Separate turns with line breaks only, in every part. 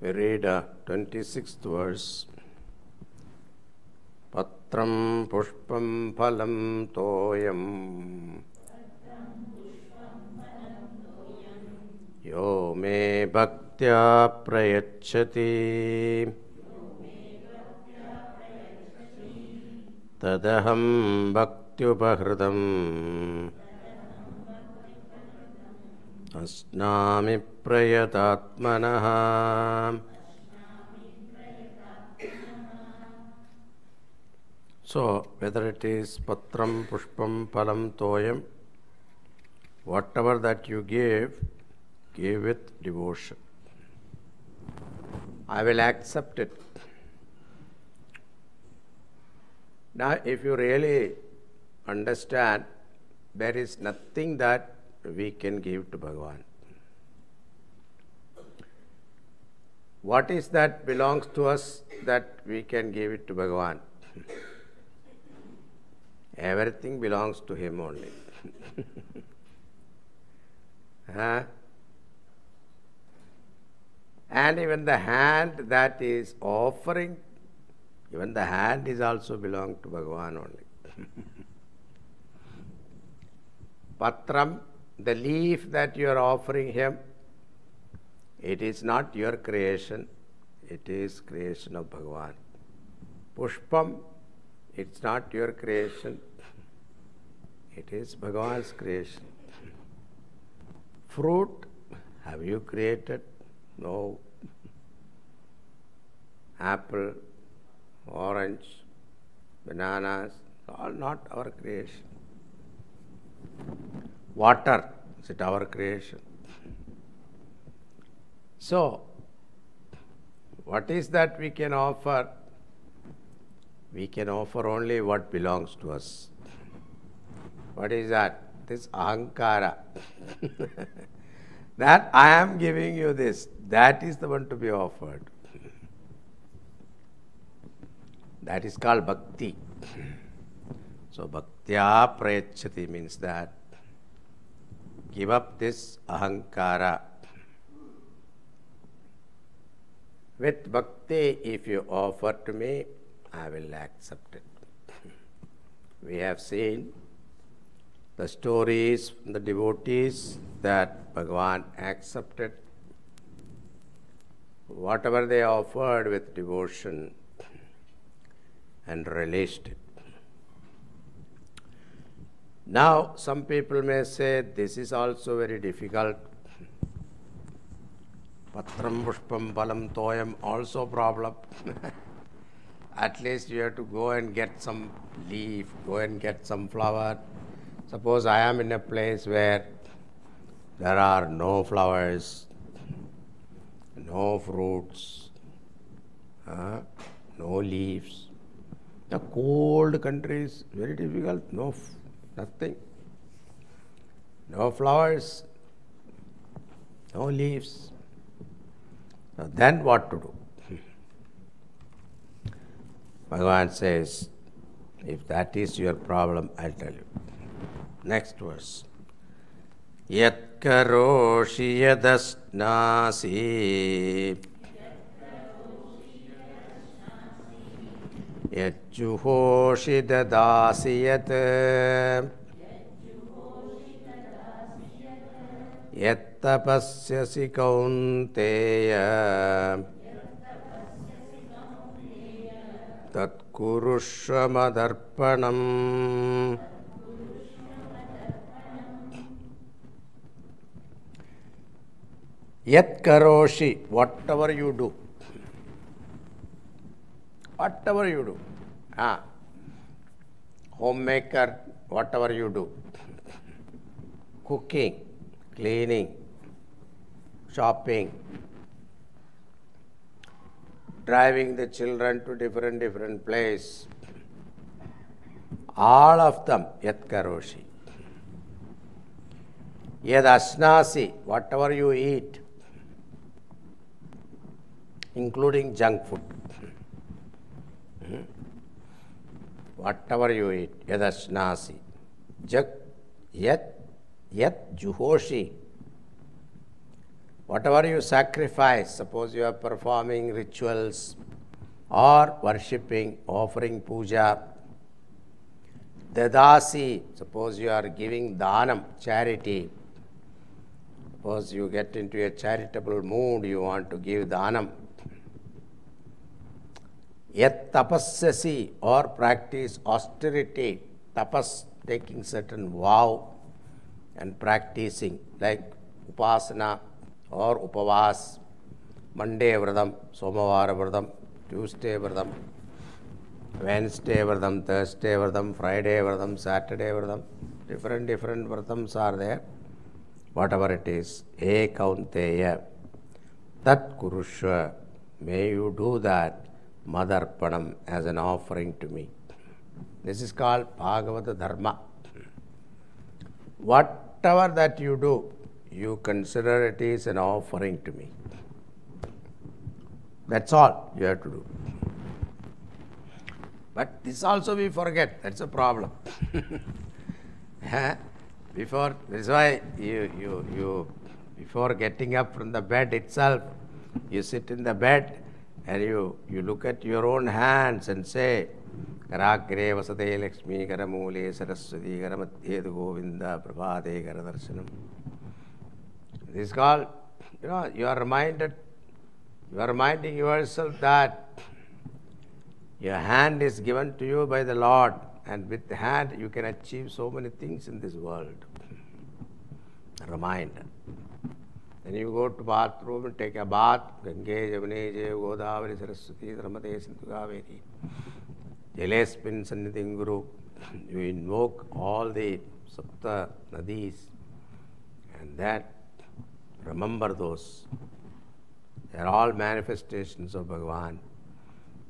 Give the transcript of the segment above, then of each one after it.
We read uh, 26th verse. Patram pushpam phalam toyam. यो मे भक्त्या प्रयच्छति तदहं भक्त्युपहृतम् अस्नामि प्रयतात्मनः So, whether it is patram, pushpam, phalam, toyam, whatever that you give, give with devotion. I will accept it. Now, if you really understand, there is nothing that we can give to Bhagavan. What is that belongs to us that we can give it to Bhagavan? Everything belongs to Him only. huh? And even the hand that is offering, even the hand is also belong to Bhagavan only. Patram, the leaf that you are offering him, it is not your creation, it is creation of Bhagavan. Pushpam, it's not your creation, it is Bhagavan's creation. Fruit, have you created? No. Apple, orange, bananas, all not our creation. Water, is it our creation? So, what is that we can offer? We can offer only what belongs to us. What is that? This ahankara. that I am giving you this, that is the one to be offered. That is called bhakti. So, bhaktya prayachati means that give up this ahankara. With bhakti, if you offer to me, I will accept it. We have seen the stories, from the devotees that Bhagavan accepted whatever they offered with devotion and released it. Now, some people may say this is also very difficult. Patram pushpam balam toyam also problem. At least you have to go and get some leaf, go and get some flower. Suppose I am in a place where there are no flowers, no fruits, no leaves. The cold country is very difficult, no, nothing. No flowers, no leaves. Now then what to do? Bhagavan says, if that is your problem, I'll tell you. Next verse. यत्करोषि यदस्नासि यज्जुहोषि ददासि यत् यत्तपस्यसि कौन्तेय तत्कुरुष्व मदर्पणम् Yat karoshi, whatever you do. Whatever you do. Ah. Homemaker, whatever you do. Cooking, cleaning, shopping, driving the children to different different place. All of them, yat karoshi. Yad asnasi, whatever you eat, including junk food. Whatever you eat, yadasnasi. Jak, yat, yat juhoshi. Whatever you sacrifice, suppose you are performing rituals or worshipping, offering puja, dadasi, suppose you are giving dhanam, charity. Suppose you get into a charitable mood, you want to give dhanam. Yet tapasyasi or practice austerity, tapas, taking certain vow and practicing like upasana or upavas, Monday vradam, Somavara vradam, Tuesday vradam, Wednesday vradam, Thursday vradam, Friday vradam, Saturday vradam. Different, different vradams are there. Whatever it is, Ekaunteya, Tat Kurushva, may you do that Madarpanam as an offering to me. This is called Bhagavata Dharma. Whatever that you do, you consider it is an offering to me. That's all you have to do. But this also we forget. That's a problem. before that's why you, you, you before getting up from the bed itself, you sit in the bed and you, you look at your own hands and say, कराग्रे वसते लक्ष्मी करमूले सरस्वती करमध्ये गोविंद प्रभाते करदर्शनम this is called you know you are reminded you are reminding yourself that your hand is given to you by the lord and with the hand you can achieve so many things in this world reminder then you go to bathroom and take a bath gange jamune jaya godavari saraswati nirmade sindhu kaveri Jalespin Sannidhin Guru, you invoke all the Sapta Nadis and that remember those. They are all manifestations of Bhagavan.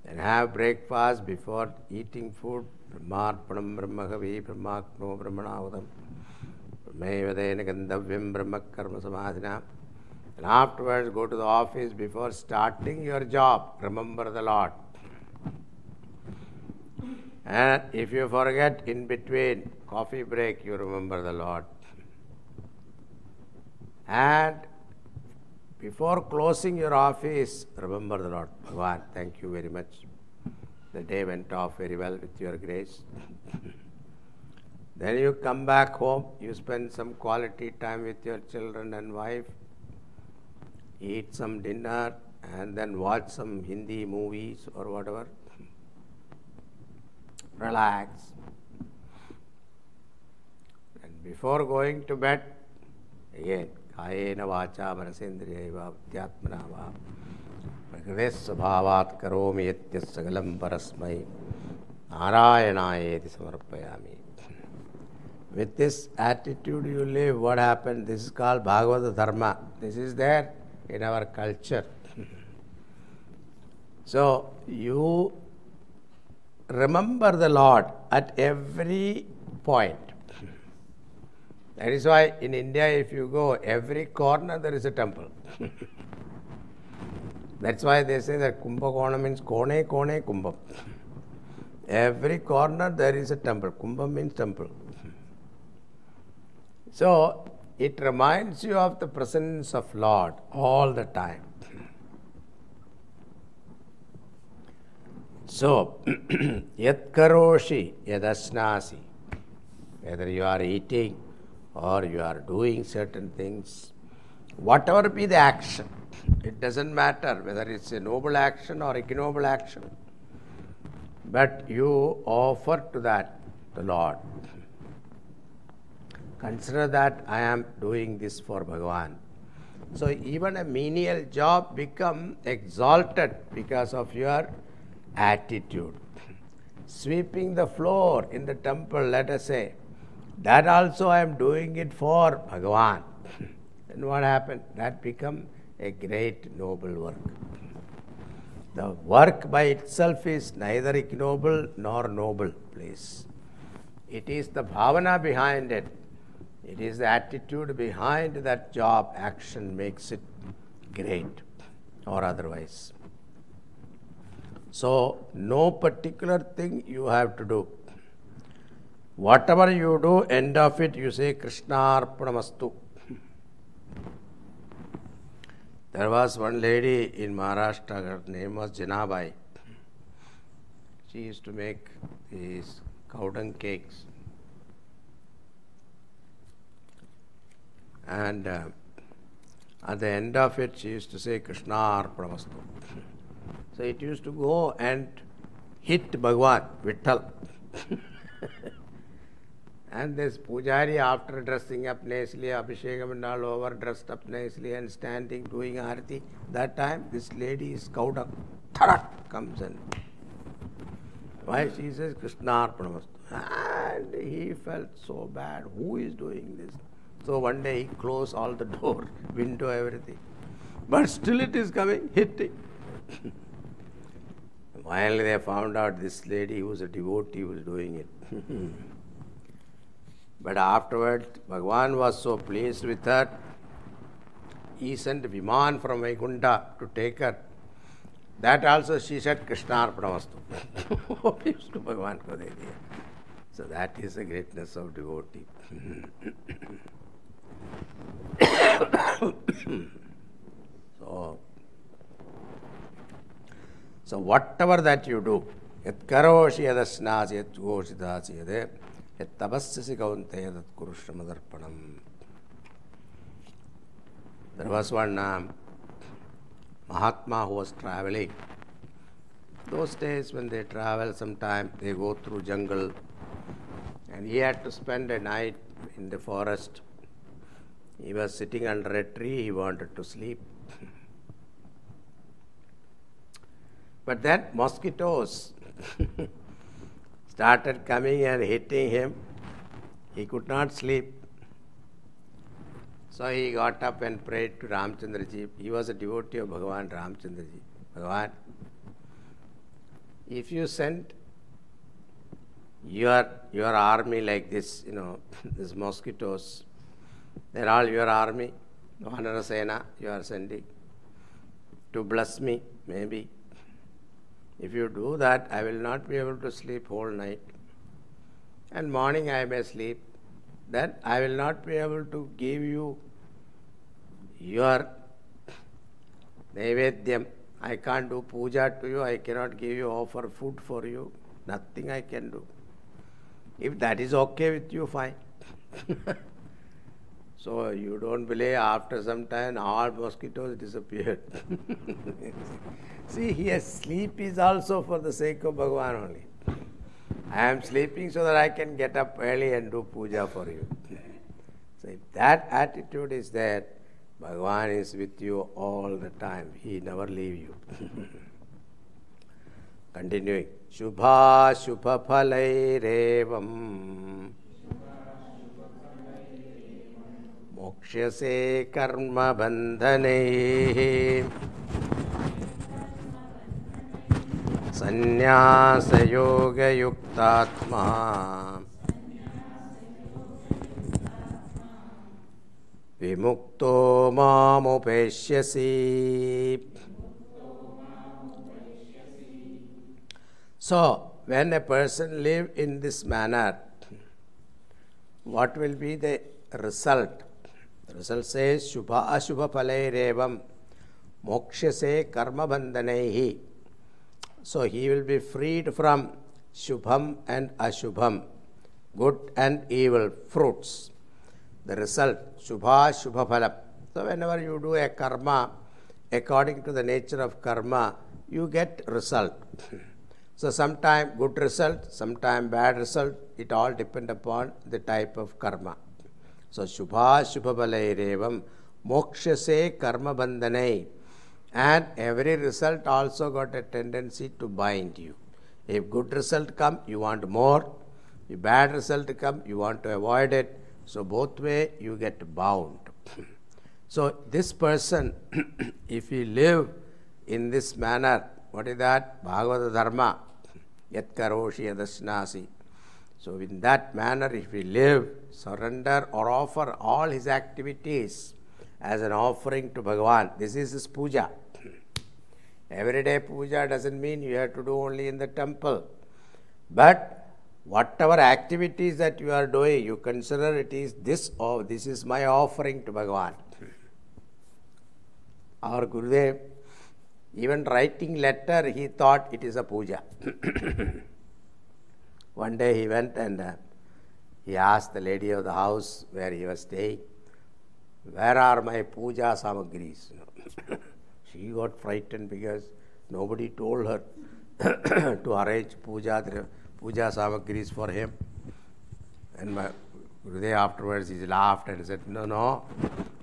And have breakfast before eating food. Brahmarpanam Brahmagavi Brahmakno Brahmanavadam Brahmevadena Gandavyam Brahmakarma Samadhina. And afterwards go to the office before starting your job. Remember the Lord. And if you forget in between coffee break, you remember the Lord. And before closing your office, remember the Lord. Bhagavan, thank you very much. The day went off very well with your grace. then you come back home, you spend some quality time with your children and wife, eat some dinner, and then watch some Hindi movies or whatever relax. And before going to bed, again, कायेन वाचा मनसेन्द्रियैव अध्यात्मना वा प्रकृते स्वभावात् करोमि यत्य सकलं परस्मै नारायणायेति समर्पयामि With this attitude you live, what happened? This is called Bhagavad Dharma. This is there in our culture. so you remember the Lord at every point. That is why in India, if you go, every corner there is a temple. That's why they say that Kumbhakona means Kone Kone Kumbham. Every corner there is a temple. Kumbham means temple. So it reminds you of the presence of Lord all the time. So, yat karoshi yadasnasi, whether you are eating or you are doing certain things, whatever be the action, it doesn't matter whether it's a noble action or ignoble action, but you offer to that the Lord. Consider that I am doing this for Bhagavan. So even a menial job become exalted because of your attitude. Sweeping the floor in the temple, let us say, that also I am doing it for Bhagavan. Then what happened? That become a great noble work. The work by itself is neither ignoble nor noble, please. It is the bhavana behind it. It is the attitude behind that job, action makes it great or otherwise. So, no particular thing you have to do. Whatever you do, end of it, you say Krishna Arpanamastu. There was one lady in Maharashtra, her name was Janabai. She used to make these cow dung cakes. And uh, at the end of it, she used to say Krishna Arpanamastu. So it used to go and hit Bhagwan, Vittal. and this pujari, after dressing up nicely, Abhishekam and all over, dressed up nicely and standing, doing arati, that time this lady is cowed up, comes in. why she says Krishna Arpanamastu. And he felt so bad. Who is doing this? So one day he closed all the door, window, everything. But still it is coming, hitting. Finally they found out this lady who was a devotee was doing it. but afterwards, Bhagwan was so pleased with her, he sent Viman from Vaikuntha to take her. That also she said Krishna Arpanamastu. to Bhagwan ko de diya. So that is the greatness of devotee. So, so whatever that you do, yat karoshi yadasnasi yat goshidasi yade, yat tapasyasi kaunte yadat kurushamadarpanam. There was one um, Mahatma who was traveling. Those days when they travel, sometime they go through jungle, and he had to spend a night in the forest. He was sitting under a tree, he wanted to sleep. but then mosquitoes started coming and hitting him. He could not sleep. So he got up and prayed to Ramchandraji. He was a devotee of Bhagavan Ramchandraji. Bhagavan, if you send your your army like this, you know, these mosquitoes, they're all your army, Vanarasena you are sending to bless me, maybe. If you do that, I will not be able to sleep whole night. And morning I may sleep. Then I will not be able to give you your Naivedyam. I can't do puja to you, I cannot give you offer food for you. Nothing I can do. If that is okay with you, fine. So you don't believe after some time all mosquitoes disappeared. See here sleep is also for the sake of Bhagwan only. I am sleeping so that I can get up early and do puja for you. So if that attitude is there, Bhagwan is with you all the time. He never leave you. Continuing. Shubha Shubha Phalairevam मोक्ष्यसे कर्म बंधन। संन्यास योग युक्तात्मा विमुक्तो मामुपेश्यसि so when a person live in this manner what will be the result The result says, Shubha Ashubha Palairevam Mokshase Karma Bandhanaihi. So, he will be freed from Shubham and Ashubham, good and evil fruits. The result, Shubha Shubha Phalam. So, whenever you do a karma, according to the nature of karma, you get result. So sometime good result, sometime bad result, it all depend upon the type of karma. So Shubha Shubhabalairevam Mokshase Karma Bandhanai. And every result also got a tendency to bind you. If good result come, you want more. If bad result come, you want to avoid it. So both way you get bound. so this person, if he live in this manner, what is that? Bhagavata Dharma yat karoshi yadasnasi. So in that manner, if we live, surrender or offer all his activities as an offering to Bhagavan, this is his puja. Everyday puja doesn't mean you have to do only in the temple. But whatever activities that you are doing, you consider it is this or oh, this is my offering to Bhagavan. our Gurudev, even writing letter, he thought it is a puja. One day he went and uh, he asked the lady of the house where he was staying, Where are my puja samagris? she got frightened because nobody told her to arrange puja, puja samagris for him. And my Gurudev afterwards he laughed and said, No, no,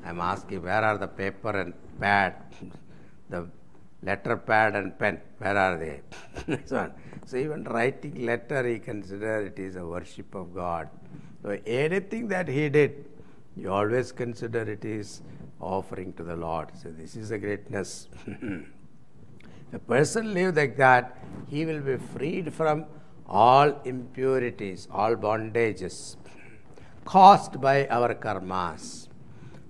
I'm asking where are the paper and pad, the letter pad and pen, where are they? so, so even writing letter he considered it is a worship of God. So anything that he did, you always consider it is offering to the Lord. So this is a greatness. a person live like that, he will be freed from all impurities, all bondages caused by our karmas.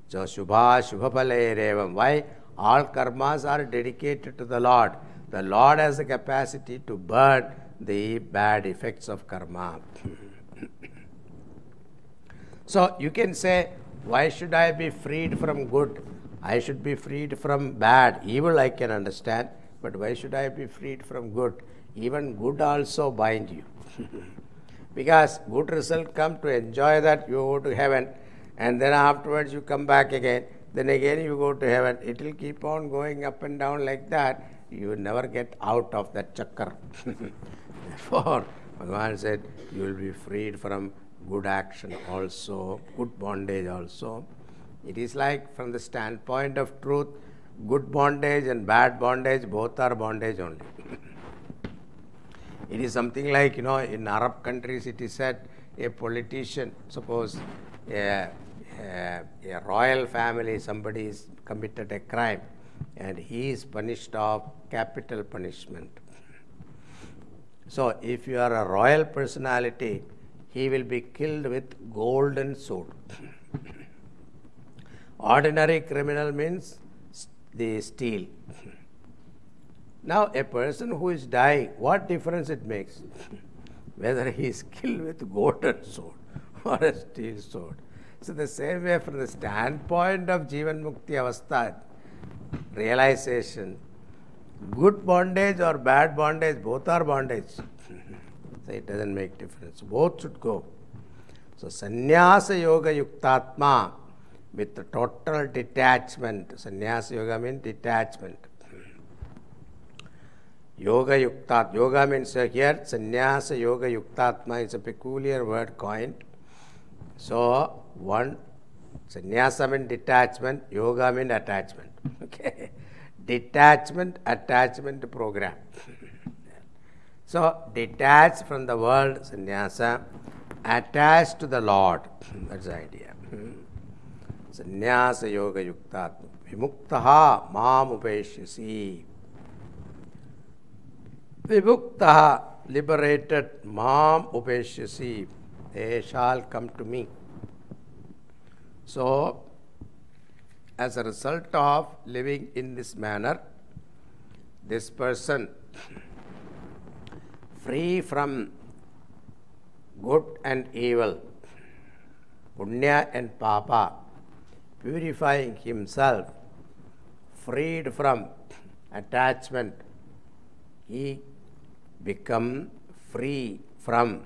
So Shubha Shubhapalerevam. Why? All karmas are dedicated to the Lord. The Lord has the capacity to burn the bad effects of karma. so you can say, why should I be freed from good? I should be freed from bad. Evil I can understand, but why should I be freed from good? Even good also bind you. because good result come to enjoy that you go to heaven and then afterwards you come back again then again you go to heaven. It will keep on going up and down like that. You will never get out of that chakkar therefore bhagavan said you will be freed from good action also good bondage also. It is like from the standpoint of truth good bondage and bad bondage both are bondage only. It is something like, you know, in Arab countries it is said a politician, suppose a, a, royal family, somebody has committed a crime and he is punished of capital punishment. So, if you are a royal personality, he will be killed with golden sword. Ordinary criminal means the steal. Now, a person who is dying, what difference it makes? Whether he is killed with golden sword or a steel sword. So, the same way, from the standpoint of Jivan Mukti Avastha, realization, good bondage or bad bondage, both are bondage. so, it doesn't make difference. Both should go. So, Sannyasa Yoga Yuktatma with total detachment. Sannyasa Yoga means detachment Yoga Yuktat. Yoga means here Sannyasa Yoga Yuktatma is a peculiar word coined. So, one Sannyasa means detachment, Yoga means attachment. Okay. Detachment, attachment program. so, detached from the world, Sannyasa, attached to the Lord. That's the idea. Hmm? Sannyasa Yoga Yuktatma. Vimuktaha Mam Upeshyasi. Vimukta, liberated, mam upeshyasi, they shall come to me. So, as a result of living in this manner, this person, free from good and evil, punya and papa, purifying himself, freed from attachment, he become free from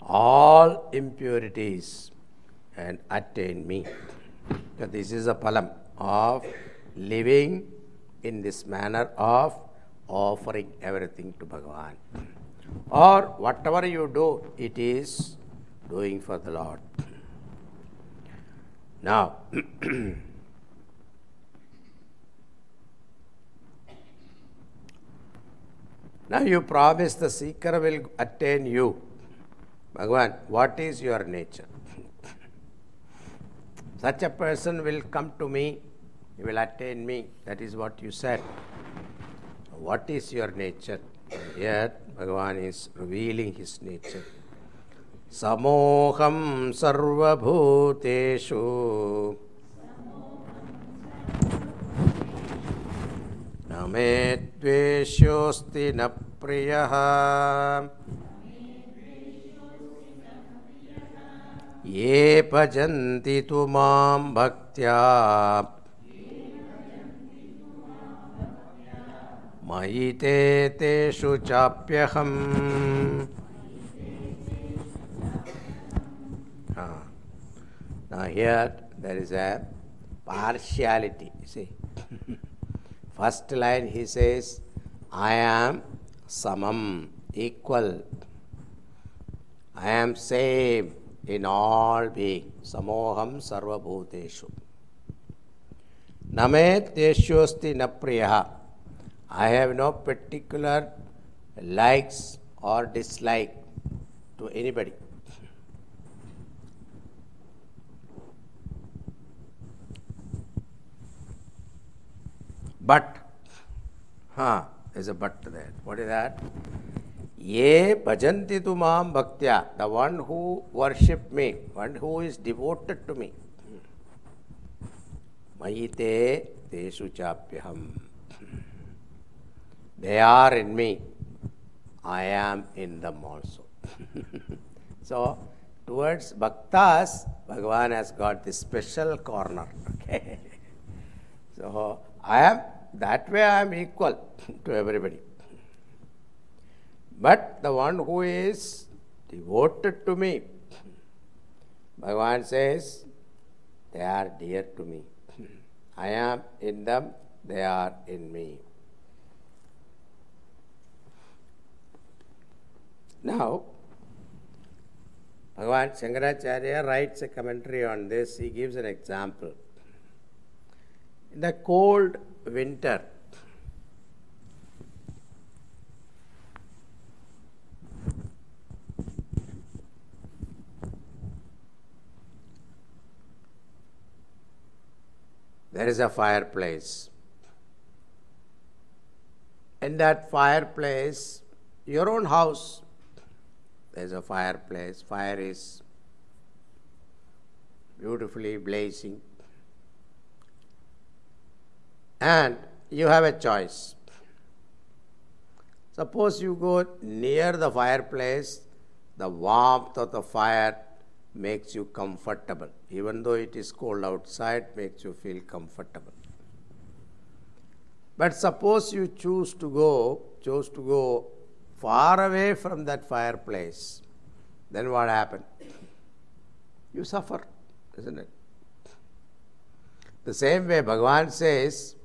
all impurities and attain me. So this is a palam of living in this manner of offering everything to Bhagavan. Or whatever you do, it is doing for the Lord. Now, Now you promise the seeker will attain you. Bhagavan, what is your nature? Such a person will come to me, he will attain me. That is what you said. What is your nature? Yet Bhagavan is revealing his nature. समोहं सर्वभूतेषु न मे द्वेष्योऽस्ति न प्रियः ये भजन्ति तु माँ भक्त्या मयि ते तेषु चाप्यहम् Now here there is a partiality. See, first line he says, I am samam, equal. I am same. In all being. Samoham sarva bhuteshu. Name teshosti na priya. I have no particular likes or dislike to anybody. But, huh, there's a but there. What is that? Ye bhajanti tu maam bhaktya, the one who worship me, one who is devoted to me. Mayite tesu chapyaham. They are in me. I am in them also. so, towards bhaktas, Bhagavan has got this special corner. Okay. So, I am that way I am equal to everybody. But the one who is devoted to me, Bhagavan says, they are dear to me. I am in them, they are in me. Now, Bhagavan Shankaracharya writes a commentary on this. He gives an example. In the cold winter, there is a fireplace. In that fireplace, your own house, there's a fireplace. Fire is beautifully blazing and you have a choice. Suppose you go near the fireplace, the warmth of the fire makes you comfortable. Even though it is cold outside, makes you feel comfortable. But suppose you choose to go, choose to go far away from that fireplace, then what happens? You suffer, isn't it? The same way Bhagavan says,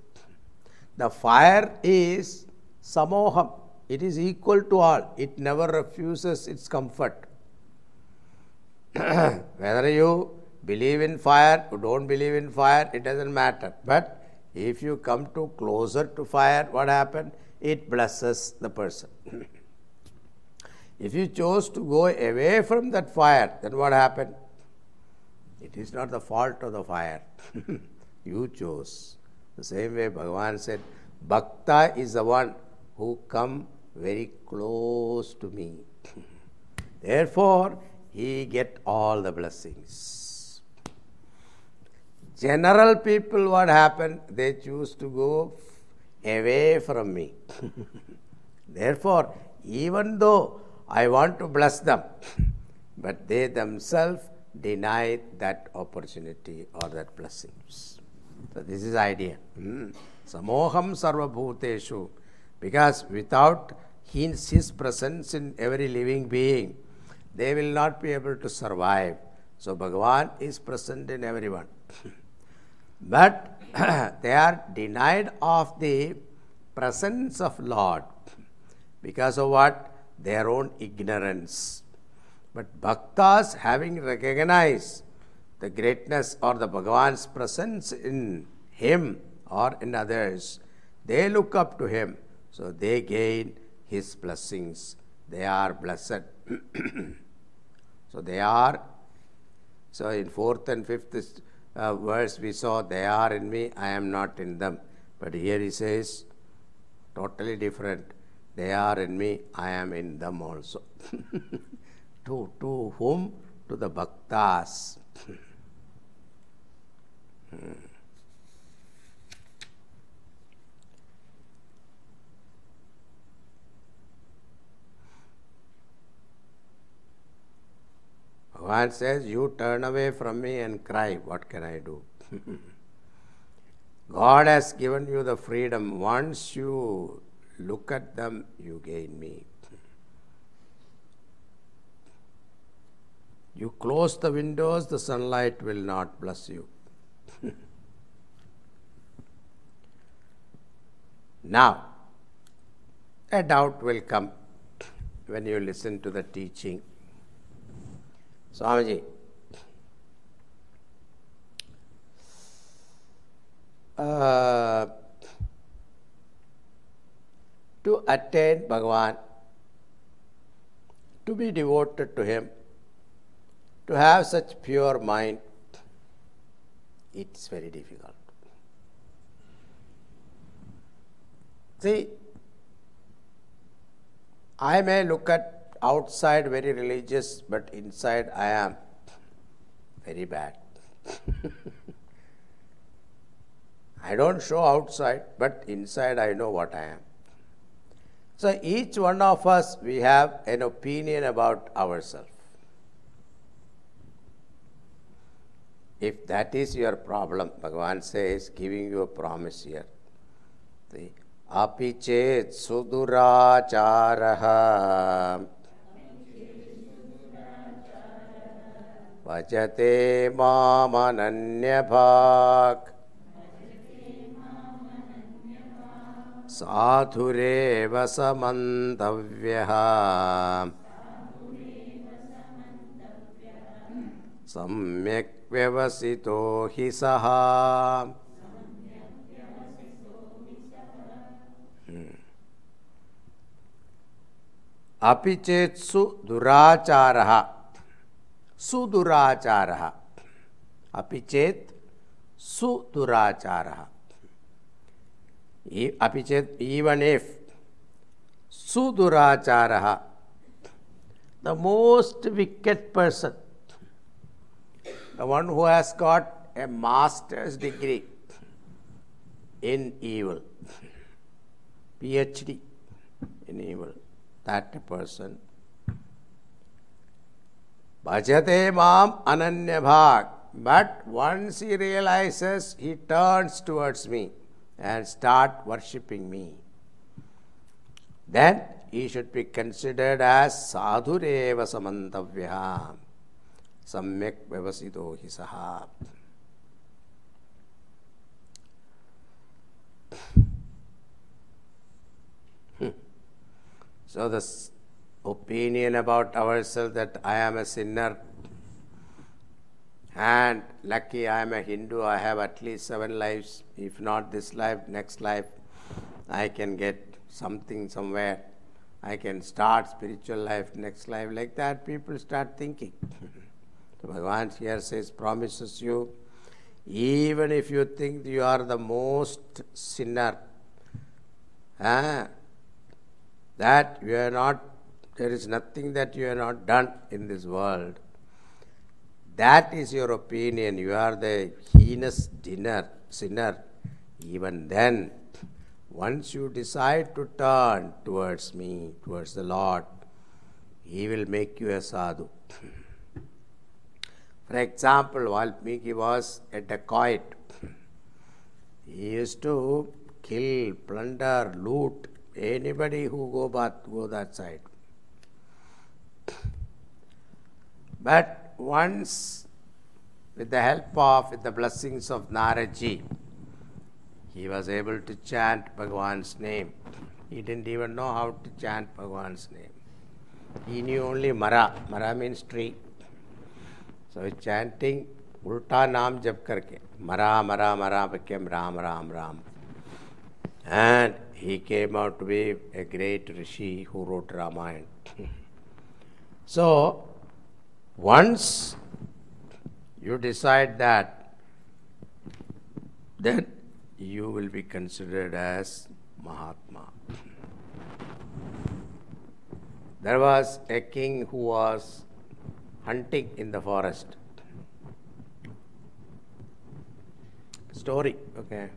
the fire is samoham. It is equal to all. It never refuses its comfort. Whether you believe in fire, you don't believe in fire, it doesn't matter. But if you come to closer to fire, what happened It blesses the person. if you chose to go away from that fire, then what happened? It is not the fault of the fire. you chose. The same way Bhagavan said, Bhakta is the one who come very close to me. Therefore, he get all the blessings. General people, what happened? They choose to go away from me. Therefore, even though I want to bless them, but they themselves deny that opportunity or that blessings. So this is idea. Hmm. Samoham sarvabhuteshu. Because without his, his presence in every living being, they will not be able to survive. So Bhagavan is present in everyone. but they are denied of the presence of Lord because of what? Their own ignorance. But bhaktas having recognized the greatness or the Bhagavan's presence in him or in others, they look up to him. So they gain his blessings. They are blessed. so they are. So in fourth and fifth uh, verse we saw, they are in me, I am not in them. But here he says, totally different. They are in me, I am in them also. to, to whom? To the bhaktas. Hmm. Bhagavan says, You turn away from me and cry. What can I do? God has given you the freedom. Once you look at them, you gain me. You close the windows, the sunlight will not bless you. now, a doubt will come when you listen to the teaching. Uh, to attain Bhagavan, to be devoted to Him, to have such pure mind, it's very difficult. See, I may look at outside very religious, but inside I am very bad. I don't show outside, but inside I know what I am. So each one of us, we have an opinion about ourselves. If that is your problem, Bhagavan says, giving you a promise here. See, अपि चेत् सुदुराचारः भजते मामनन्यभाक्। साधुरेव समन्तव्यः। सम्यक् व्यवसितो हि सः। अपि चेत् सुदुराचारः सुदुराचार। अभी चेत सुदुराचार। अभी चेत even if सुदुराचार the most wicked person the one who has got a master's degree in evil, PhD in evil, that person Bhajate mam ananya bhag. But once he realizes, he turns towards me and start worshipping me. Then he should be considered as sadhureva samantavya. Samyak vyavasito hi saha. Hmm. So, the opinion about ourselves that I am a sinner and lucky I am a Hindu, I have at least seven lives. If not this life, next life, I can get something somewhere. I can start spiritual life, next life. Like that, people start thinking. so Bhagavan here says, promises you, even if you think you are the most sinner, ah, that you are not, there is nothing that you have not done in this world. That is your opinion. You are the heinous dinner, sinner. Even then, once you decide to turn towards me, towards the Lord, He will make you a sadhu. For example, Valmiki was a dacoit. He used to kill, plunder, loot Anybody who go bath, go that side. But once, with the help of, with the blessings of Naradji, he was able to chant Bhagwan's name. He didn't even know how to chant Bhagwan's name. He knew only Mara. Mara means tree. So chanting ulta naam jab karke. Mara, Mara, Mara became Ram, Ram, Ram. And he came out to be a great rishi who wrote Ramayana. so, once you decide that, then you will be considered as Mahatma. There was a king who was hunting in the forest. Story, okay.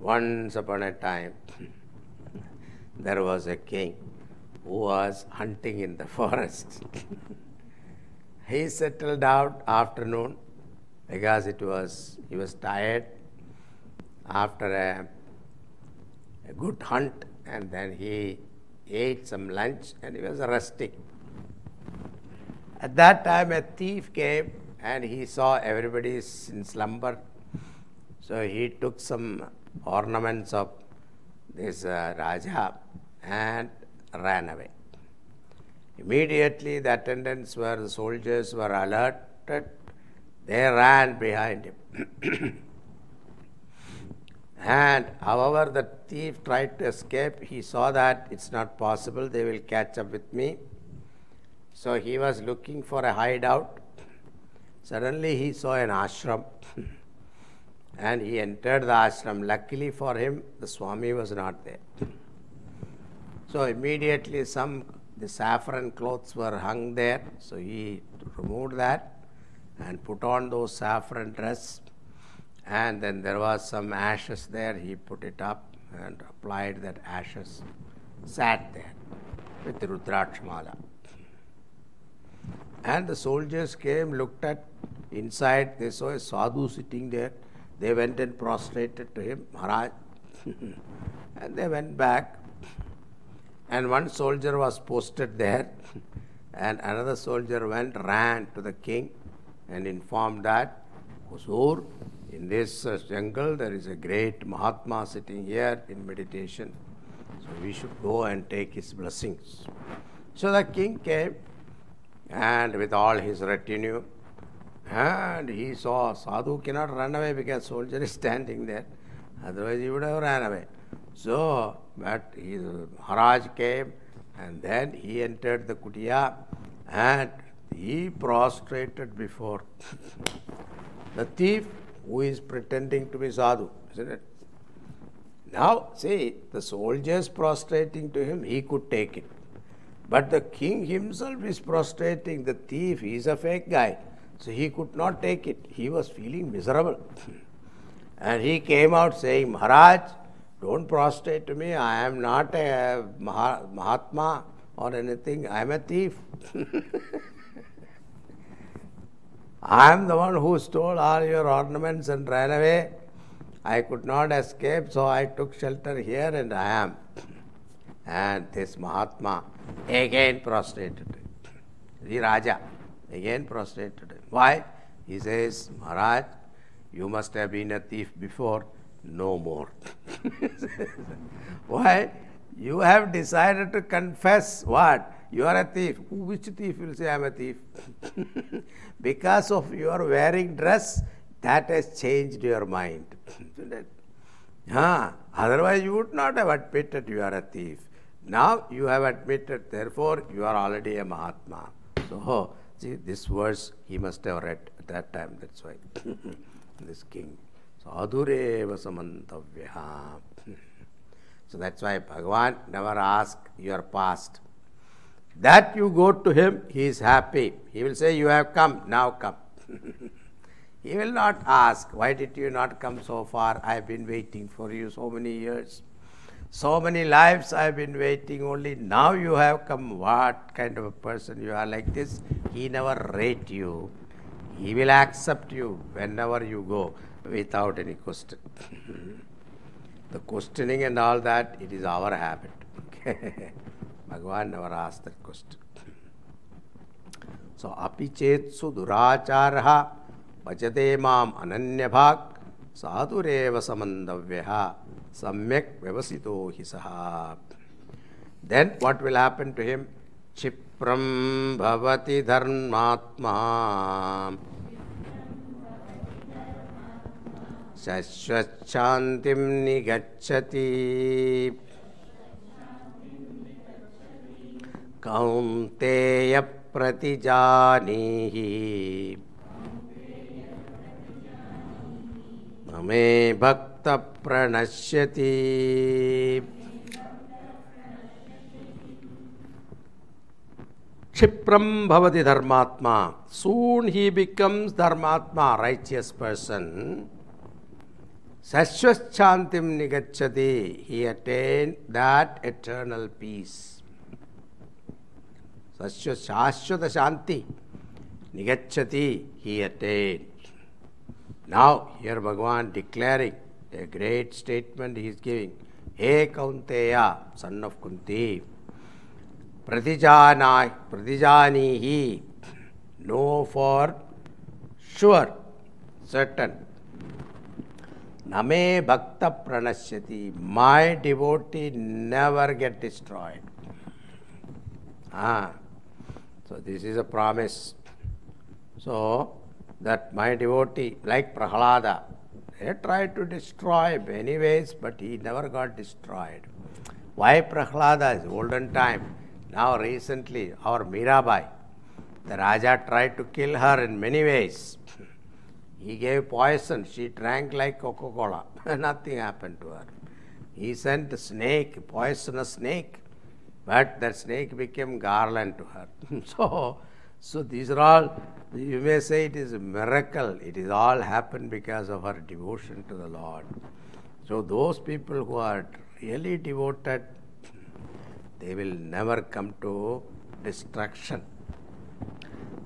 Once upon a time, there was a king was hunting in the forest. he settled out afternoon because it was he was tired after a, a good hunt and then he ate some lunch and he was resting. At that time, a thief came and he saw everybody is in slumber. So he took some ornaments of this uh, Raja and ran away. Immediately, the attendants were the soldiers were alerted. They ran behind him. and however, the thief tried to escape. He saw that it's not possible, they will catch up with me. So he was looking for a hideout. Suddenly, he saw an ashram and he entered the ashram. Luckily for him, the Swami was not there. So immediately some the saffron clothes were hung there, so he removed that and put on those saffron dress. And then there was some ashes there. He put it up and applied that ashes. Sat there with Rudrakshmala. And the soldiers came, looked at inside. They saw a sadhu sitting there. They went and prostrated to him, Maharaj. and they went back and one soldier was posted there, and another soldier went, ran to the king, and informed that, Huzur, in this uh, jungle there is a great Mahatma sitting here in meditation. So we should go and take his blessings. So the king came, and with all his retinue, and he saw Sadhu cannot run away because soldier is standing there. Otherwise he would have ran away. So, but his Maharaj came and then he entered the kutia and he prostrated before the thief who is pretending to be sadhu, isn't it? Now, see, the soldiers prostrating to him, he could take it. But the king himself is prostrating, the thief, he is a fake guy. So he could not take it. He was feeling miserable. and he came out saying, Maharaj, don't prostrate to me. I am not a Mahatma or anything. I am a thief. I am the one who stole all your ornaments and ran away. I could not escape, so I took shelter here and I am. And this Mahatma again prostrated. The Raja again prostrated. Why? He says, Maharaj, you must have been a thief before no more. Why? You have decided to confess what? You are a thief. Which thief will say I am a thief? because of your wearing dress, that has changed your mind. huh? Otherwise, you would not have admitted you are a thief. Now you have admitted, therefore, you are already a Mahatma. So, see, this verse he must have read at that time, that's why. this king. Sadhureva samantavya. So that's why Bhagavan never asks your past. That you go to him, he is happy. He will say, You have come, now come. he will not ask, Why did you not come so far? I have been waiting for you so many years. So many lives I have been waiting, only now you have come. What kind of a person you are like this? He never rate you. He will accept you whenever you go without any question. the questioning and all that, it is our habit. Bhagavan never asked that question. So, api chetsu duracharha pachate mam ananyabhak sadhureva samandavyaha samyak vyavasito hisaha. Then what will happen to him? Chipram bhavati dharmatma शश्वच्छान्तिं निगच्छति। कौन्तेयप्रतिजानीहि। न मे भक्तप्रणश्यति। क्षिप्रम भवति धर्मात्मा। soon he becomes dharmatma righteous person Sashvachantim nigachati, he attained that eternal peace. Sashvata shanti nigachati, he attained. Now, here Bhagavan declaring a great statement he is giving. Hey Kaunteya, son of Kunti, Pratijana, Pratijanihi, know for sure, certain. Name Bhakta Pranashyati, my devotee never get destroyed. Ah, so this is a promise. So that my devotee, like Prahlada, they tried to destroy many ways, but he never got destroyed. Why Prahlada is olden time. Now recently, our Mirabai, the Raja tried to kill her in many ways. He gave poison. She drank like Coca-Cola. Nothing happened to her. He sent a snake, poisonous snake, but that snake became garland to her. so, so these are all, you may say it is a miracle. It is all happened because of her devotion to the Lord. So those people who are really devoted, they will never come to destruction.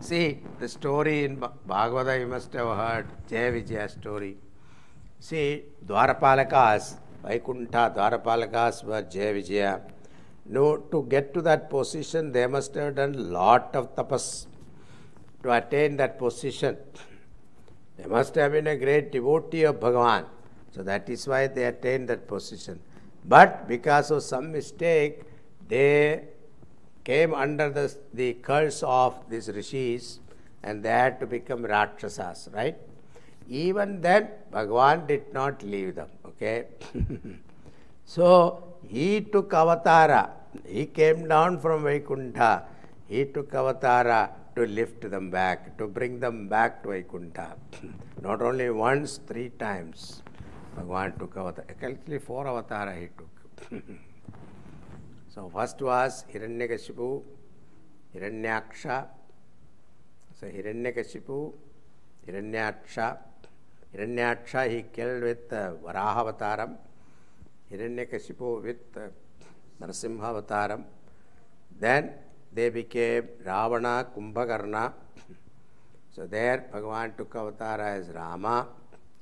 See, the story in Bhagavata you must have heard, Jaya Vijaya story. See, Dwarapalakas, Vaikuntha Dwarapalakas were Jaya Vijaya. No, to get to that position, they must have done lot of tapas to attain that position. They must have been a great devotee of Bhagavan. So that is why they attained that position. But because of some mistake, they came under the, the curse of these rishis and they had to become Rakshasas, right? Even then, Bhagavan did not leave them, okay? so, he took avatara. He came down from Vaikuntha. He took avatara to lift them back, to bring them back to Vaikuntha. not only once, three times. Bhagavan took avatara. Actually, four avatara he took. So first was Hiranyakashipu, Hiranyaksha. So Hiranyakashipu, Hiranyaksha. Hiranyaksha he killed with uh, Varahavasaram. Hiranyakashipu with uh, Narasimhavataram. Then they became Ravana, Kumbhakarna. So there Bhagavan took avatara as Rama,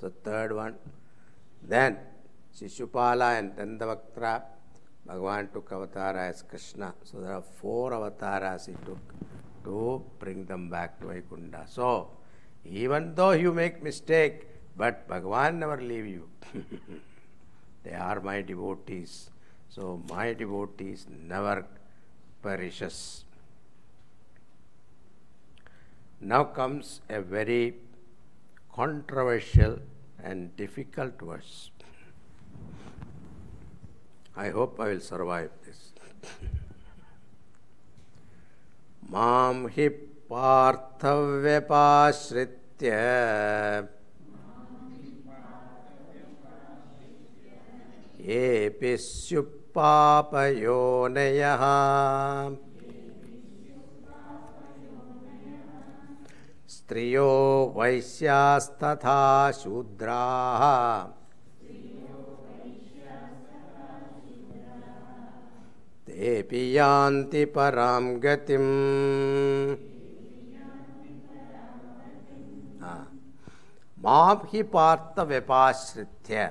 the third one. Then Shishupala and Dandavaktra. Bhagavan took avatara as Krishna. So there are four avatars he took to bring them back to Vaikuntha. So even though you make mistake, but Bhagavan never leave you. they are my devotees. So my devotees never perishes. Now comes a very controversial and difficult verse. I hope I will survive this. माँ हि पार्थव्यपाश्रित्य। येऽपि स्युपापयोनयः स्त्रियो वैश्यास्तथा शूद्राः। तेऽपि यान्ति परां गतिम्। हाँ। माँ पार्थ व्यपाश्रित्य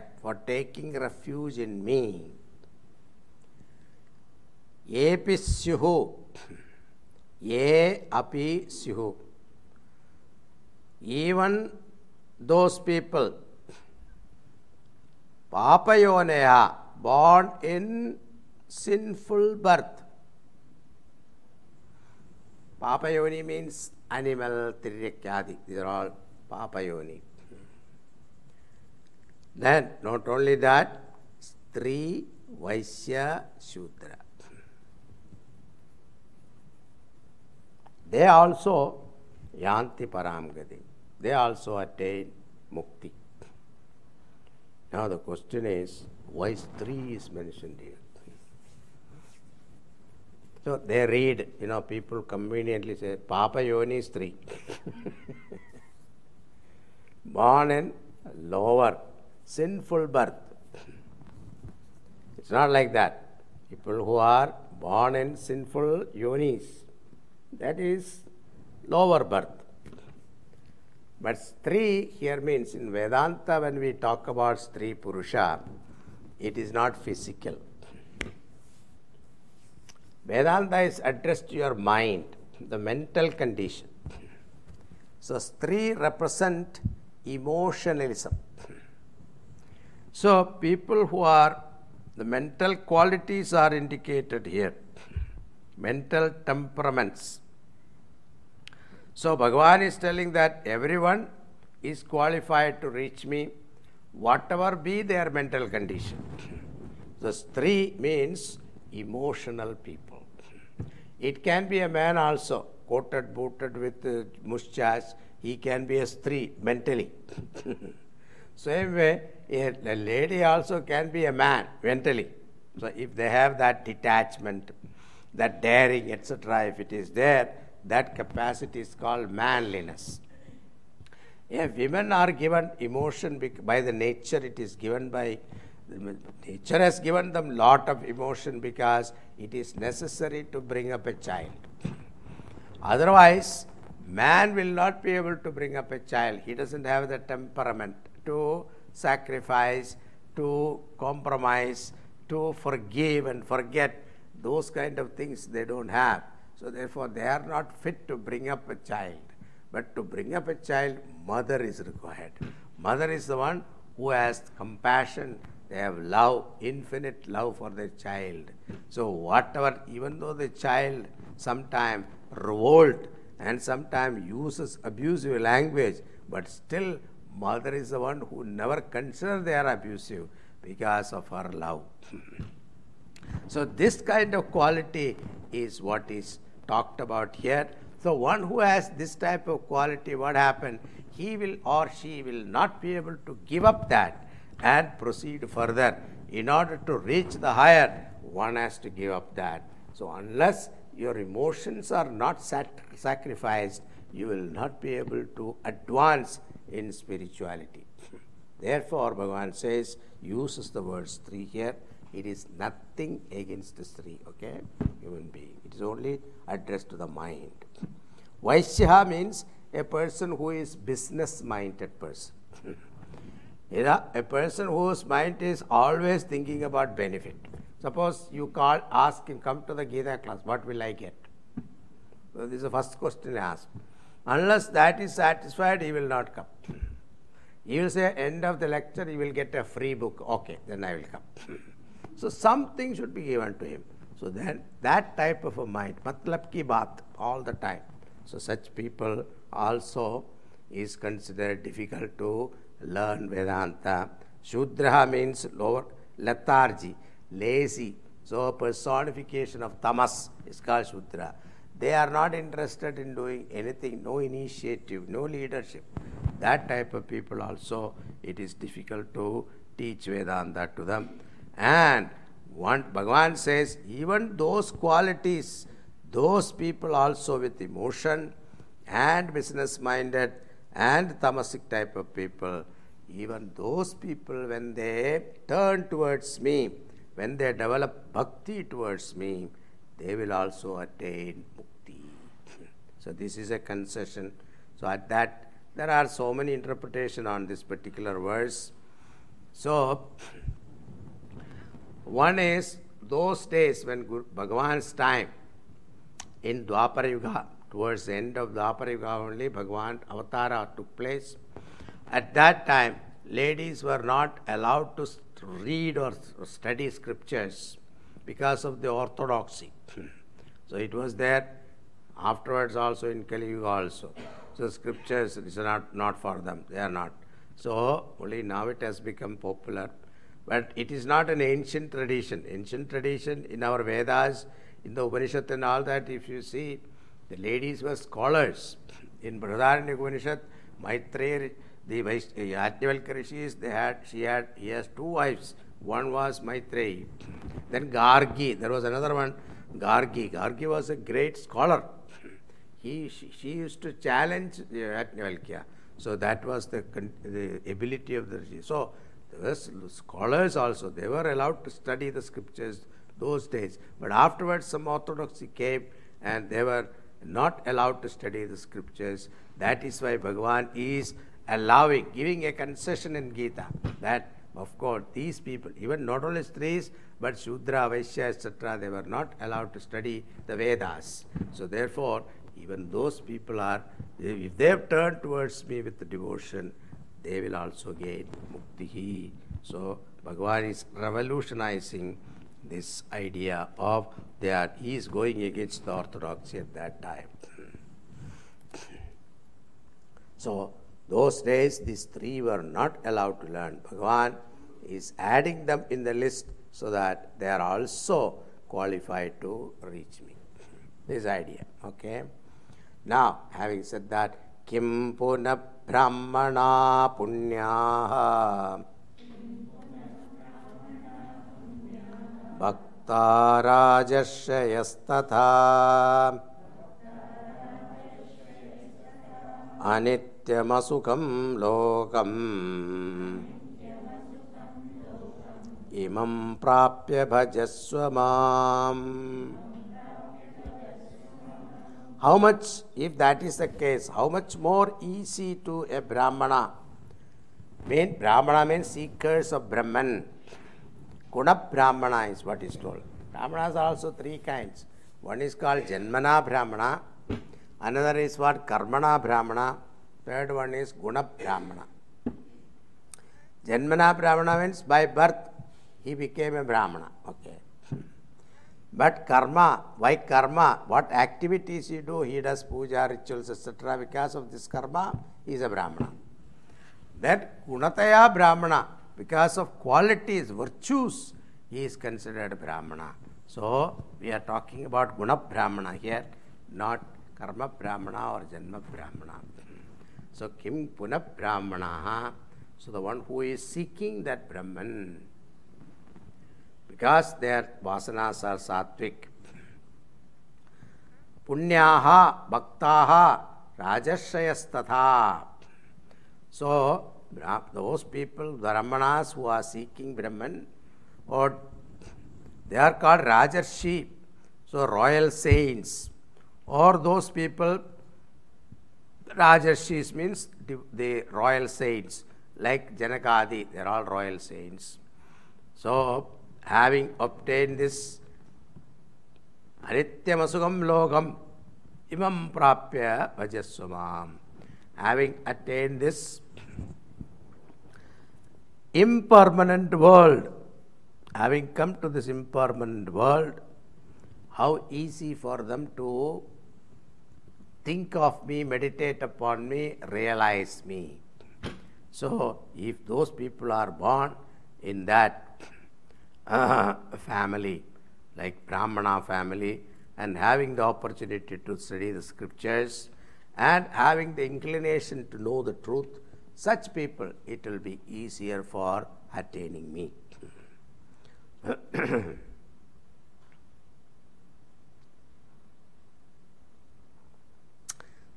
मी एपि स्युः। ये दोस् पीपल पापयोनया, born in sinful birth. Papayoni means animal, tirikyadi. These are all papayoni. Then, not only that, Stri, Vaisya, Shudra. They also Yanti Paramgati. They also attain Mukti. Now the question is, why Stri is mentioned here? So they read, you know, people conveniently say, Papa Yoni is Stri. Born in lower sinful birth. It's not like that. People who are born in sinful yonis, that is lower birth. But Stri here means in Vedanta, when we talk about Stri Purusha, it is not physical. Vedanta is addressed to your mind, the mental condition. So, Stri represent emotionalism. So, people who are the mental qualities are indicated here, mental temperaments. So, Bhagavan is telling that everyone is qualified to reach me, whatever be their mental condition. Thus, Stri means emotional people. It can be a man also, coated, booted with uh, mustache. He can be a stree mentally. Same way, a, a lady also can be a man mentally. So, if they have that detachment, that daring, etc., if it is there, that capacity is called manliness. If women are given emotion by the nature, it is given by nature has given them lot of emotion because it is necessary to bring up a child. Otherwise, man will not be able to bring up a child. He doesn't have the temperament to sacrifice, to compromise, to forgive and forget. Those kind of things they don't have. So therefore, they are not fit to bring up a child. But to bring up a child, mother is required. Mother is the one who has compassion, they have love, infinite love for their child. So whatever, even though the child sometimes revolt and sometimes uses abusive language, but still mother is the one who never consider they are abusive because of her love. so this kind of quality is what is talked about here. So one who has this type of quality, what happened? He will or she will not be able to give up that and proceed further. In order to reach the higher, one has to give up that. So unless your emotions are not sacrificed, you will not be able to advance in spirituality. Therefore, Bhagavan says, uses the words Stri here. It is nothing against the Stri, okay? Human being. It is only addressed to the mind. Vaishya means a person who is business minded person. You know, a person whose mind is always thinking about benefit. Suppose you call, ask him, come to the Gita class, what will I get? So this is the first question I ask. Unless that is satisfied, he will not come. He will say, end of the lecture, you will get a free book. Okay, then I will come. so something should be given to him. So then that type of a mind, matlab ki baat, all the time. So such people also is considered difficult to learn Vedanta. Shudraha means lower lethargy, lazy. So personification of tamas is called Shudra. They are not interested in doing anything, no initiative, no leadership. That type of people also, it is difficult to teach Vedanta to them. And one, Bhagavan says, even those qualities, those people also with emotion and business minded and tamasic type of people, even those people, when they turn towards me, when they develop bhakti towards me, they will also attain mukti. So this is a concession. So at that, there are so many interpretation on this particular verse. So one is those days when Guru, Bhagavan's time in Dwapara Yuga, towards the end of Yuga only, Bhagavan Avatara took place. At that time, ladies were not allowed to read or study scriptures because of the orthodoxy. so it was there afterwards also in Kali Yuga also. So scriptures is not, not for them, they are not. So only now it has become popular. But it is not an ancient tradition. Ancient tradition in our Vedas, in the Upanishad and all that, if you see, the ladies were scholars. In Brihadaranyaka Upanishad, Maitreya, the uh, Yajnavalkya rishis, they had, she had, he has two wives. One was Maitreyi. Then Gargi, there was another one, Gargi. Gargi was a great scholar. He, she, she used to challenge uh, Yajnavalkya. So that was the, the ability of the rishi. So there were scholars also, they were allowed to study the scriptures those days. But afterwards, some orthodoxy came and they were not allowed to study the scriptures. That is why Bhagavan is allowing, giving a concession in Gita that of course, these people, even not only Stris, but Shudra, Vaishya, etc., they were not allowed to study the Vedas. So, therefore, even those people are, if they have turned towards me with the devotion, they will also gain mukti. So, Bhagavan is revolutionizing this idea of are, he is going against the orthodoxy at that time. So, those days, these three were not allowed to learn. Bhagavan is adding them in the list so that they are also qualified to reach me. This idea, okay? Now, having said that, Kim Brahmana Punyaha Rajashayasthatha अनित्यमसुखं लोकम् इमं प्राप्य भजस्व माम् How much, if that is the case, how much more easy to a Brahmana? Mean, Brahmana means seekers of Brahman. Guna Brahmana is what is told. Brahmanas are also three kinds. One is called Janmana Brahmana, Another is what? Karmana Brahmana. Third one is Guna Brahmana. Janmana Brahmana means by birth he became a Brahmana. Okay. But karma, why karma? What activities he do? He does puja, rituals, etc. Because of this karma, he is a Brahmana. That Gunataya Brahmana, because of qualities, virtues, he is considered Brahmana. So, we are talking about Guna Brahmana here, not karma brahmana or janma brahmana. So kim puna brahmana, so the one who is seeking that Brahman, because their vasanas are sattvic, punyaha, bhaktaha, rajashayastatha. So those people, the Brahmanas who are seeking Brahman, or they are called Rajarshi, so royal saints. Or those people, Rajarshis means the, royal saints, like Janakadi, they are all royal saints. So, having obtained this Anityamasugam Logam Imam Prapya having attained this impermanent world, having come to this impermanent world, how easy for them to think of me, meditate upon me, realize me. So, if those people are born in that uh, family, like Brahmana family, and having the opportunity to study the scriptures and having the inclination to know the truth, such people, it will be easier for attaining me.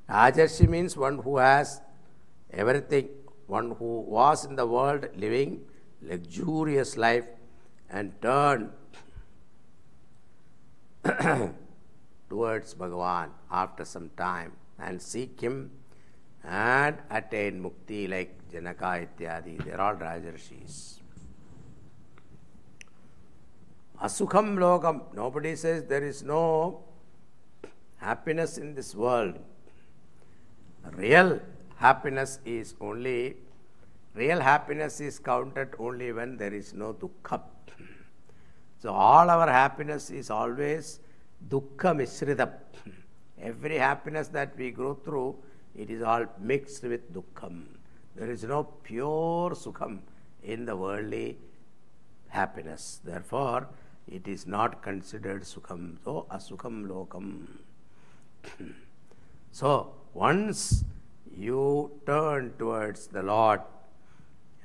Rajarshi means one who has everything, one who was in the world living luxurious life and turned towards Bhagavan after some time and seek him and attain mukti like Janaka ityadi. They are all Rajarshis. Asukham lokam. Nobody says there is no happiness in this world. Real happiness is only, real happiness is counted only when there is no dukkha. So all our happiness is always dukkha mishrita. Every happiness that we go through, it is all mixed with dukkham. There is no pure sukham in the worldly happiness. Therefore, it is not considered sukham. So, asukham lokam. so, once you turn towards the Lord,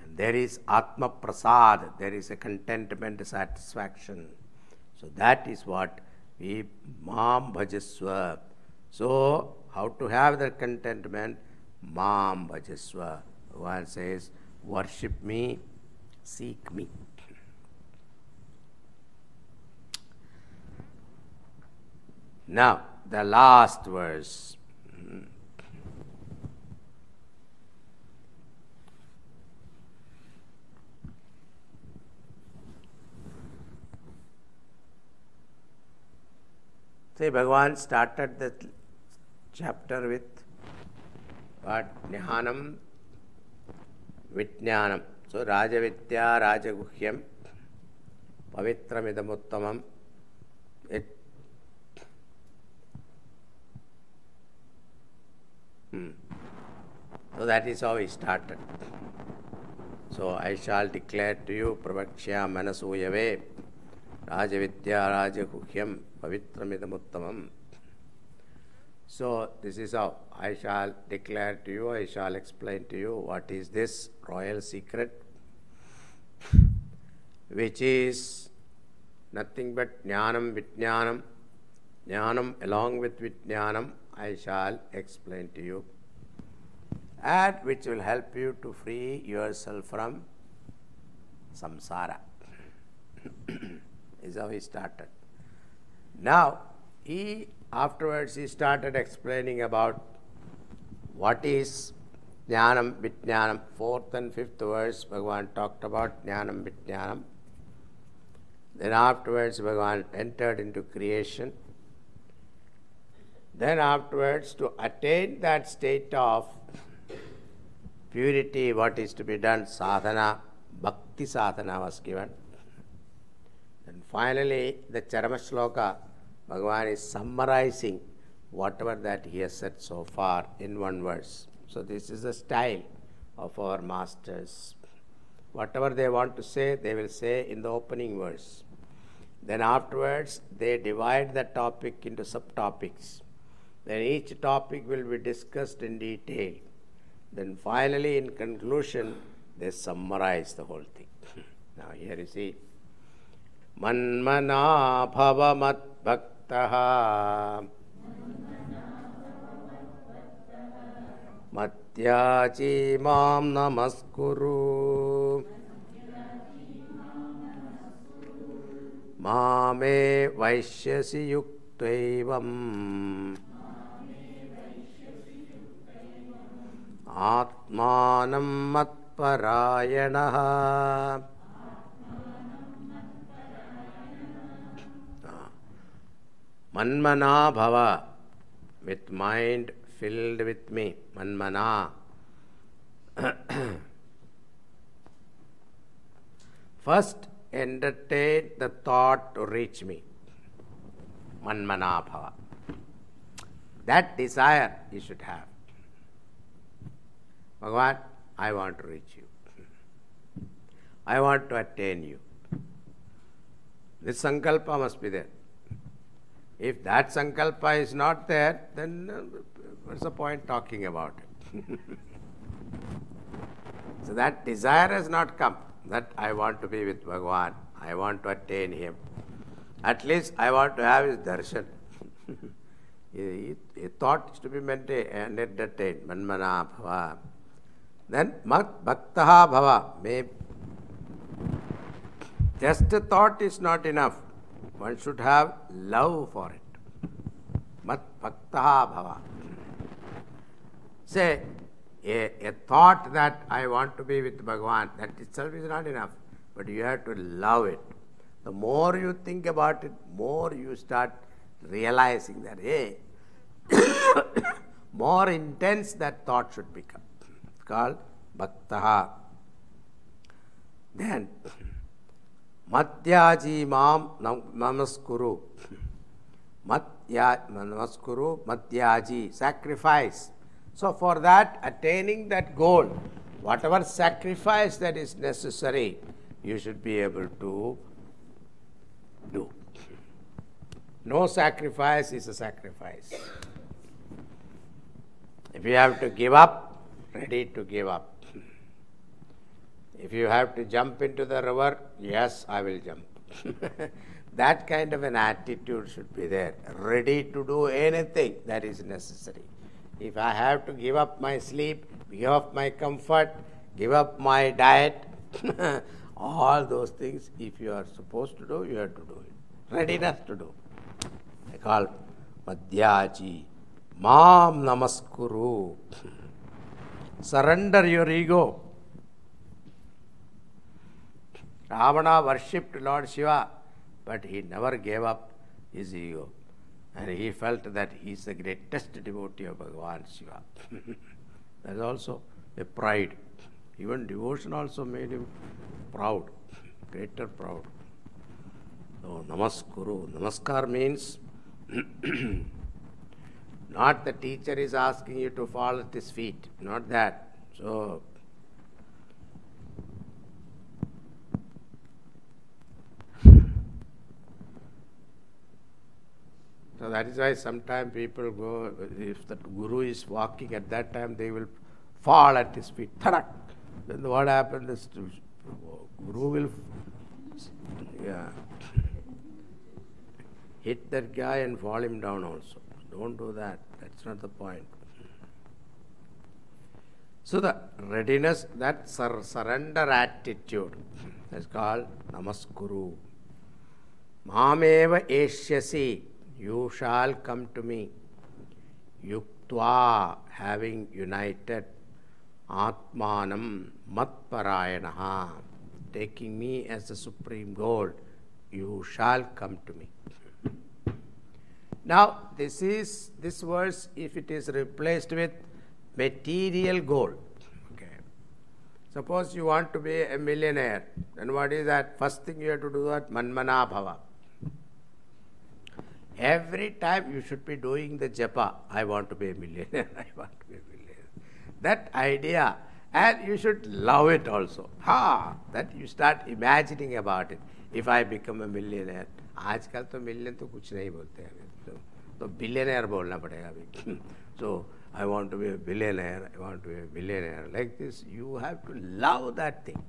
and there is Atma Prasad, there is a contentment, satisfaction. So that is what we Mam Bhajaswa. So, how to have that contentment? Maam Bhajasva. One says, Worship me, seek me. Now, the last verse. See, Bhagavan started the chapter with what? Jnanam, Vijnanam. So, Rajavidya, Rajaguhyam, Pavitramidamuttamam. It hmm. So that is how he started. So I shall declare to you, Pravakshya Manasuyave, Rajavidya Rajaguhyam Pavitramidamuttamam. So this is how I shall declare to you, I shall explain to you what is this royal secret, which is nothing but Jnanam Vijnanam. Jnanam along with Vijnanam, I shall explain to you and which will help you to free yourself from samsara. is how he started. Now, he afterwards he started explaining about what is Jnanam Vijnanam. Fourth and fifth verse, Bhagavan talked about Jnanam Vijnanam. Then afterwards, Bhagavan entered into creation. Then afterwards, to attain that state of purity, what is to be done, sadhana, bhakti sadhana was given. And finally, the Charama Shloka, Bhagavan is summarizing whatever that he has said so far in one verse. So, this is the style of our masters. Whatever they want to say, they will say in the opening verse. Then afterwards, they divide the topic into subtopics. Then each topic will be discussed in detail. Then finally, in conclusion, they summarize the whole thing. now, here you see Manmana bhava मत्याची मां नमस्कुरु। मामे वैश्यसि युक्तैवम्। आत्मानं मत्परायणः Manmana bhava with mind filled with me. Manmana first entertain the thought to reach me. Manmana bhava That desire you should have. Bhagavan, I want to reach you. I want to attain you. This sankalpa must be there. If that sankalpa is not there, then uh, what's the point talking about it? so that desire has not come. That I want to be with Bhagavan. I want to attain him. At least I want to have his darshan. he, he thought is to be maintained and entertained. Manmana bhava. Then bhaktaha bhava. May just a thought is not enough. One should have love for it. Mat bhaktaha bhava. Say, a, a thought that I want to be with Bhagavan, that itself is not enough. But you have to love it. The more you think about it, more you start realizing that, hey, more intense that thought should become. It's called bhaktaha. Then, Madhyaji mam namaskuru. Madhya, namaskuru, madhyaji, sacrifice. So, for that, attaining that goal, whatever sacrifice that is necessary, you should be able to do. No sacrifice is a sacrifice. If you have to give up, ready to give up. If you have to jump into the river, yes, I will jump. that kind of an attitude should be there, ready to do anything that is necessary. If I have to give up my sleep, give up my comfort, give up my diet, all those things, if you are supposed to do, you have to do it. Readiness to do. I call Madhyaji. Mam Namaskuru. Surrender your ego. Ravana worshipped Lord Shiva, but he never gave up his ego. And he felt that he is the greatest devotee of Bhagavan Shiva. that is also a pride. Even devotion also made him proud, greater proud. So, Namaskuru. Namaskar means not the teacher is asking you to fall at his feet, not that. So, So that is why sometimes people go, if the guru is walking at that time, they will fall at his feet. Tharak. Then what happens is guru will yeah, hit that guy and fall him down also. Don't do that. That's not the point. So the readiness, that sur- surrender attitude is called namaskuru. Mameva eshyasi you shall come to me. Yuktva, having united, Atmanam Matparayanaha, taking me as the supreme goal, you shall come to me. Now, this is this verse, if it is replaced with material goal. Suppose you want to be a millionaire, then what is that? First thing you have to do that manmana bhava. Every time you should be doing the japa, I want to be a millionaire, I want to be a millionaire. That idea, and you should love it also. Ha! That you start imagining about it. If I become a millionaire, आजकल तो million तो कुछ नहीं बोलते हैं तो, तो billionaire बोलना पड़ेगा अभी so I want to be a billionaire, I want to be a billionaire. Like this, you have to love that thing.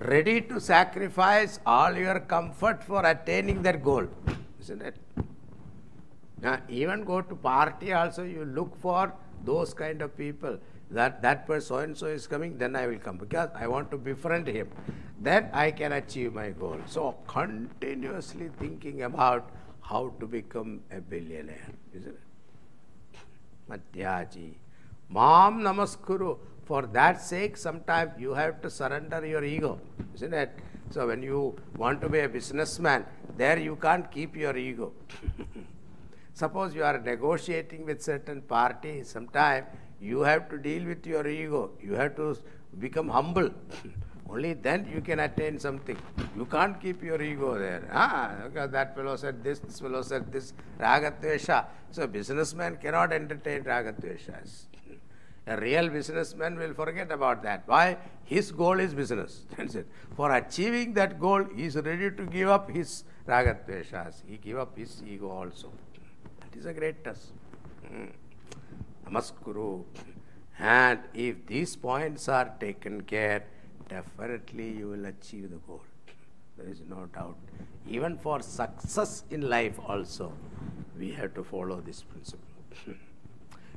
Ready to sacrifice all your comfort for attaining that goal. Isn't it? Now, even go to party also, you look for those kind of people. That that person so and so is coming, then I will come because I want to befriend him. Then I can achieve my goal. So continuously thinking about how to become a billionaire, isn't it? Madhyaji. Mam namaskuru. For that sake, sometimes you have to surrender your ego, isn't it? So when you want to be a businessman, there you can't keep your ego. Suppose you are negotiating with certain party, sometime you have to deal with your ego. You have to become humble. Only then you can attain something. You can't keep your ego there. Ah, because that fellow said this, this fellow said this, ragatvesha. So businessman cannot entertain ragatveshas. A real businessman will forget about that. Why? His goal is business. That's it. For achieving that goal, he is ready to give up his ragatveshas. He give up his ego also. That is a great test. Hmm. Namaskuru. And if these points are taken care, definitely you will achieve the goal. There is no doubt. Even for success in life also, we have to follow this principle.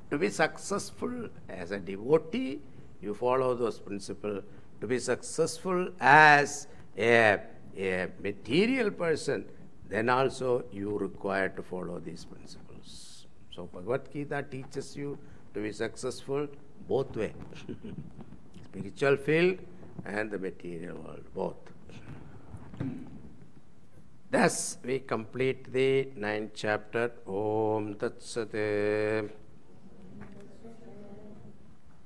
To be successful as a devotee, you follow those principles. To be successful as a, a material person, then also you require to follow these principles. So Bhagavad Gita teaches you to be successful both way. Spiritual field and the material world, both. Thus we complete the ninth chapter. Om Tat Sate.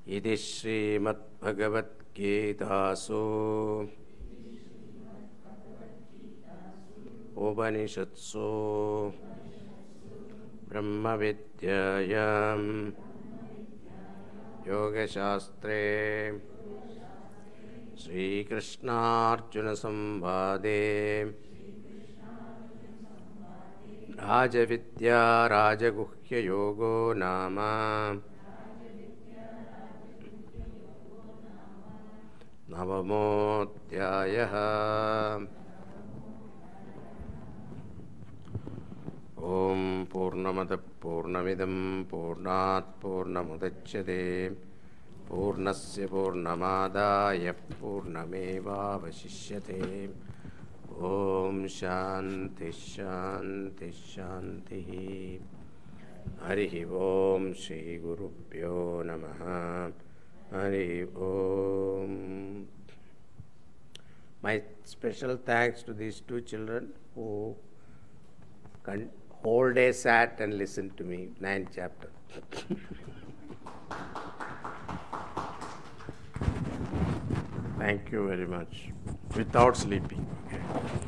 इति श्रीमद्भगवद्गीतासु। उपनिषत्सु। ब्रह्मविद्यायां योगशास्त्रे। श्रीकृष्णार्जुनसंवादे। राजविद्या राजगुह्ययोगो नाम नवमोऽध्यायः। ॐ पूर्णमदः पूर्णमिदं पूर्णात् पूर्णमुदच्यते पूर्णस्य पूर्णमादाय पूर्णमेवावशिष्यते। ॐ शान्तिश्शान्तिश्शान्तिः हरिः ॐ श्रीगुरुभ्यो नमः Hari Om. My special thanks to these two children who whole day sat and listened to me, Ninth chapter. Thank you very much. Without sleeping. Okay.